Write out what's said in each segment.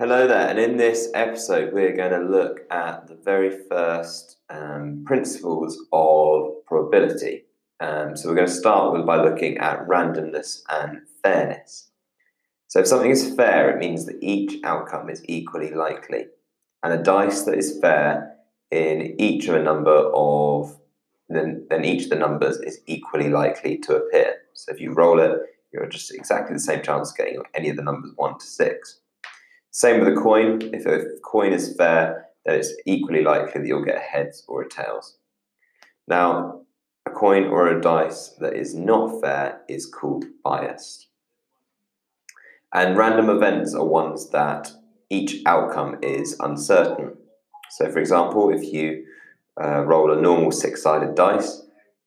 Hello there, and in this episode, we're going to look at the very first um, principles of probability. Um, so, we're going to start with by looking at randomness and fairness. So, if something is fair, it means that each outcome is equally likely, and a dice that is fair in each of a number of then, then each of the numbers is equally likely to appear. So, if you roll it, you're just exactly the same chance of getting any of the numbers one to six. Same with a coin. If a coin is fair, then it's equally likely that you'll get a heads or a tails. Now, a coin or a dice that is not fair is called biased. And random events are ones that each outcome is uncertain. So, for example, if you uh, roll a normal six sided dice,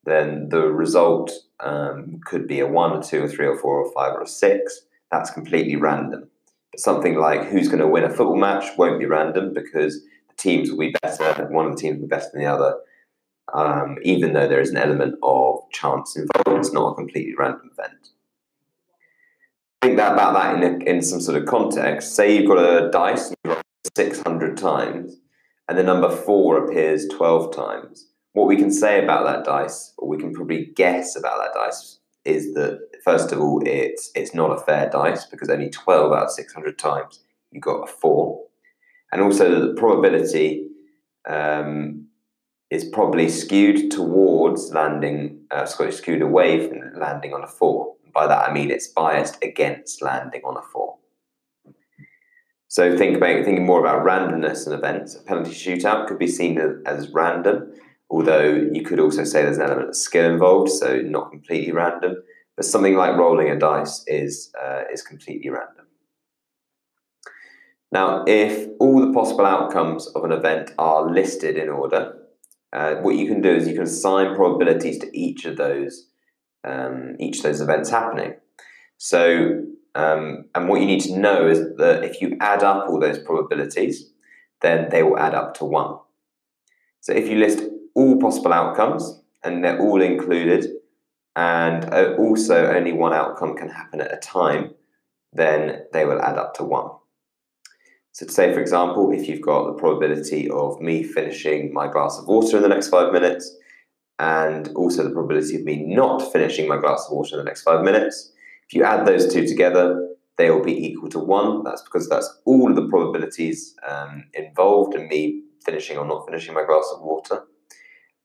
then the result um, could be a one, or two, or three, or four, or five, or a six. That's completely random something like who's going to win a football match won't be random because the teams will be better. One of the teams will be better than the other. Um, even though there is an element of chance involved, it's not a completely random event. Think that about that in, a, in some sort of context. Say you've got a dice and you roll 600 times, and the number four appears 12 times. What we can say about that dice, or we can probably guess about that dice, is that first of all, it's it's not a fair dice because only twelve out of six hundred times you got a four, and also the probability um, is probably skewed towards landing, uh, skewed away from landing on a four. By that I mean it's biased against landing on a four. So think about thinking more about randomness in events. A penalty shootout could be seen as random, although you could also say there's an element of skill involved, so not completely random. But something like rolling a dice is uh, is completely random. Now, if all the possible outcomes of an event are listed in order, uh, what you can do is you can assign probabilities to each of those um, each of those events happening. So, um, and what you need to know is that if you add up all those probabilities, then they will add up to one. So, if you list all possible outcomes and they're all included, and uh, also only one outcome can happen at a time, then they will add up to one. So, to say, for example, if you've got the probability of me finishing my glass of water in the next five minutes, and also the probability of me not finishing my glass of water in the next five minutes, if you add those two together, they will be equal to one. That's because that's all of the probabilities um, involved in me finishing or not finishing my glass of water.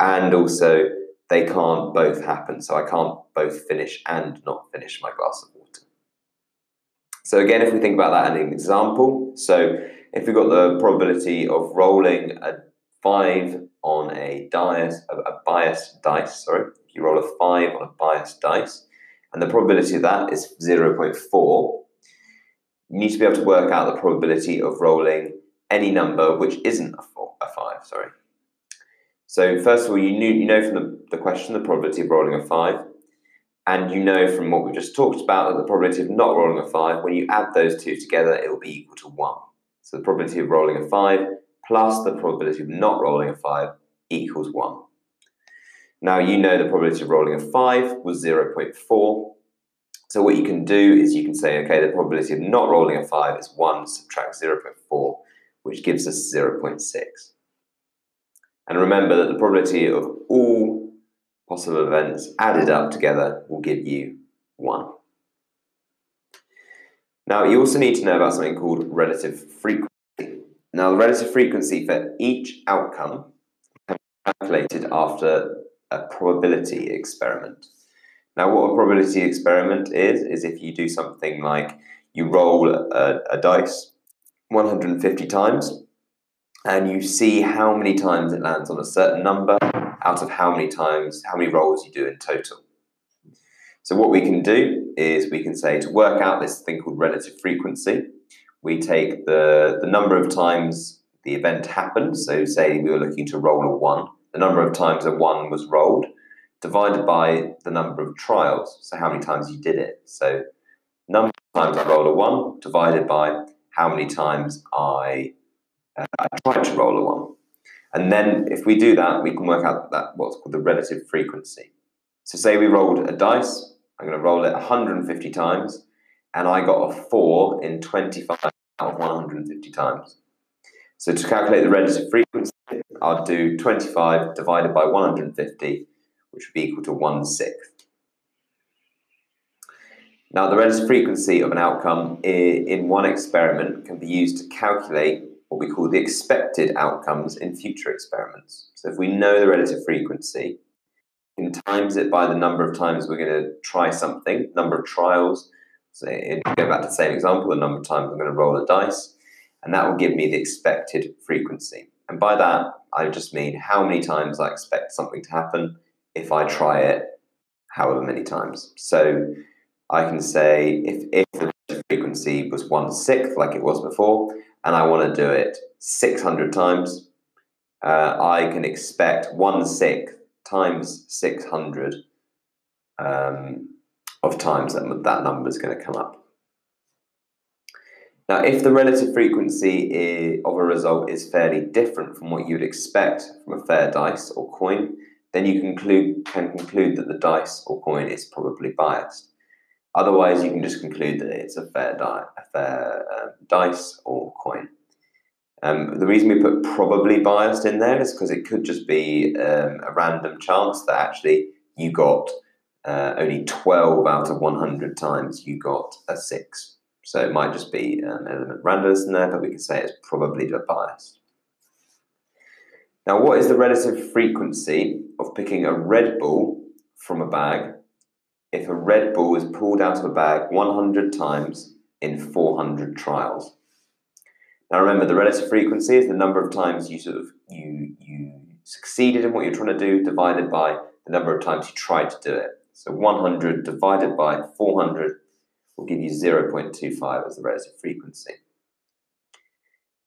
And also, they can't both happen. So I can't both finish and not finish my glass of water. So again, if we think about that in an example, so if we've got the probability of rolling a five on a dice, a, biased dice, sorry, if you roll a five on a biased dice, and the probability of that is 0.4, you need to be able to work out the probability of rolling any number which isn't a, four, a five, sorry. So first of all, you knew you know from the, the question the probability of rolling a five, and you know from what we've just talked about that the probability of not rolling a five, when you add those two together, it will be equal to one. So the probability of rolling a five plus the probability of not rolling a five equals one. Now you know the probability of rolling a five was 0.4. So what you can do is you can say, okay, the probability of not rolling a five is one subtract 0.4, which gives us 0.6. And remember that the probability of all possible events added up together will give you 1. Now, you also need to know about something called relative frequency. Now, the relative frequency for each outcome can be calculated after a probability experiment. Now, what a probability experiment is, is if you do something like you roll a, a dice 150 times and you see how many times it lands on a certain number out of how many times, how many rolls you do in total. So what we can do is we can say to work out this thing called relative frequency, we take the, the number of times the event happened. So say we were looking to roll a one, the number of times a one was rolled, divided by the number of trials. So how many times you did it. So number of times I rolled a one divided by how many times I uh, I try to roll a one. And then if we do that, we can work out that what's called the relative frequency. So say we rolled a dice, I'm going to roll it 150 times, and I got a four in 25 out of 150 times. So to calculate the relative frequency, I'll do 25 divided by 150, which would be equal to 1 sixth. Now, the relative frequency of an outcome in one experiment can be used to calculate what we call the expected outcomes in future experiments. So if we know the relative frequency, we times it by the number of times we're going to try something, number of trials. So go back to the same example, the number of times I'm going to roll a dice, and that will give me the expected frequency. And by that, I just mean how many times I expect something to happen if I try it however many times. So I can say if, if the frequency was one sixth, like it was before, and I want to do it 600 times, uh, I can expect one sixth times 600 um, of times that that number is going to come up. Now, if the relative frequency of a result is fairly different from what you'd expect from a fair dice or coin, then you conclude, can conclude that the dice or coin is probably biased. Otherwise, you can just conclude that it's a fair, di- a fair um, dice or coin. Um, the reason we put probably biased in there is because it could just be um, a random chance that actually you got uh, only 12 out of 100 times you got a 6. So it might just be an element randomness in there, but we can say it's probably biased. Now, what is the relative frequency of picking a red ball from a bag if a red ball is pulled out of a bag 100 times in 400 trials. Now remember, the relative frequency is the number of times you sort of you you succeeded in what you're trying to do divided by the number of times you tried to do it. So 100 divided by 400 will give you 0.25 as the relative frequency.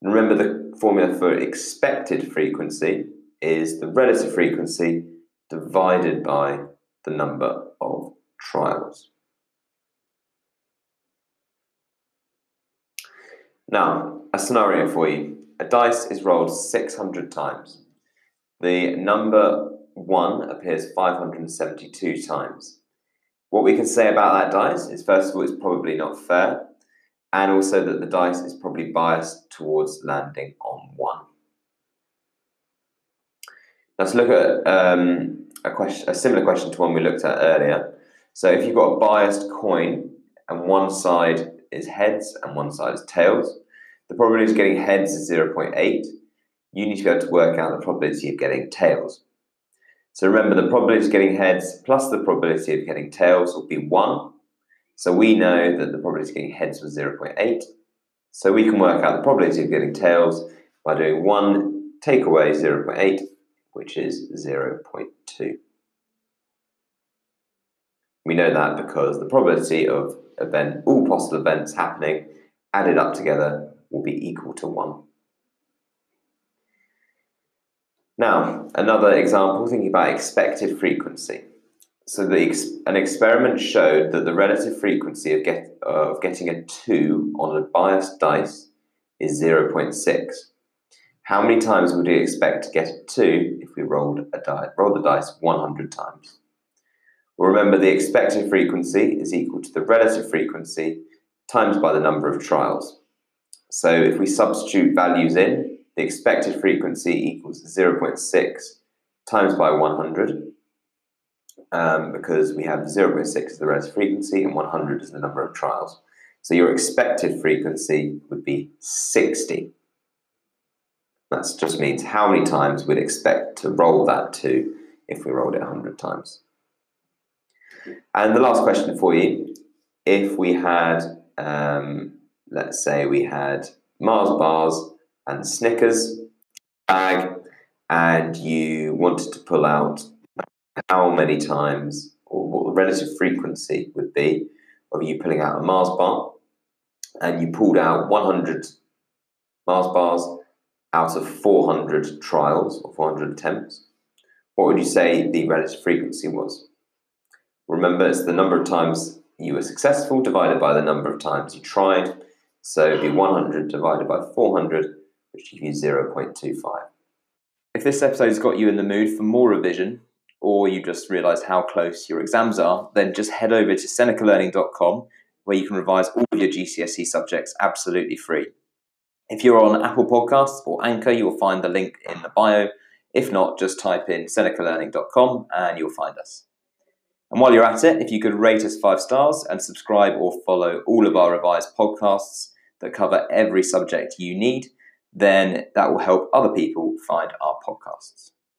And remember, the formula for expected frequency is the relative frequency divided by the number of trials. Now, a scenario for you. A dice is rolled 600 times. The number 1 appears 572 times. What we can say about that dice is, first of all, it's probably not fair, and also that the dice is probably biased towards landing on 1. Let's look at um, a, question, a similar question to one we looked at earlier. So if you've got a biased coin and one side is heads and one side is tails, the probability of getting heads is 0.8. You need to be able to work out the probability of getting tails. So remember, the probability of getting heads plus the probability of getting tails will be 1. So we know that the probability of getting heads was 0.8. So we can work out the probability of getting tails by doing 1 take away 0.8, which is 0.2. We know that because the probability of event, all possible events happening added up together will be equal to 1. Now, another example, thinking about expected frequency. So the ex an experiment showed that the relative frequency of, get, uh, of getting a 2 on a biased dice is 0.6. How many times would we expect to get a 2 if we rolled, a die, rolled the dice 100 times? Well, remember the expected frequency is equal to the relative frequency times by the number of trials. So if we substitute values in, the expected frequency equals 0.6 times by 100 um, because we have 0.6 as the relative frequency and 100 is the number of trials. So your expected frequency would be 60. That just means how many times we'd expect to roll that two if we rolled it 100 times. And the last question for you if we had, um, let's say, we had Mars bars and Snickers bag, and you wanted to pull out how many times or what the relative frequency would be of you pulling out a Mars bar, and you pulled out 100 Mars bars out of 400 trials or 400 attempts, what would you say the relative frequency was? Remember, it's the number of times you were successful divided by the number of times you tried. So it'd be 100 divided by 400, which gives you 0.25. If this episode has got you in the mood for more revision, or you just realised how close your exams are, then just head over to senecalearning.com where you can revise all of your GCSE subjects absolutely free. If you're on Apple Podcasts or Anchor, you'll find the link in the bio. If not, just type in senecalearning.com and you'll find us. And while you're at it, if you could rate us five stars and subscribe or follow all of our revised podcasts that cover every subject you need, then that will help other people find our podcasts.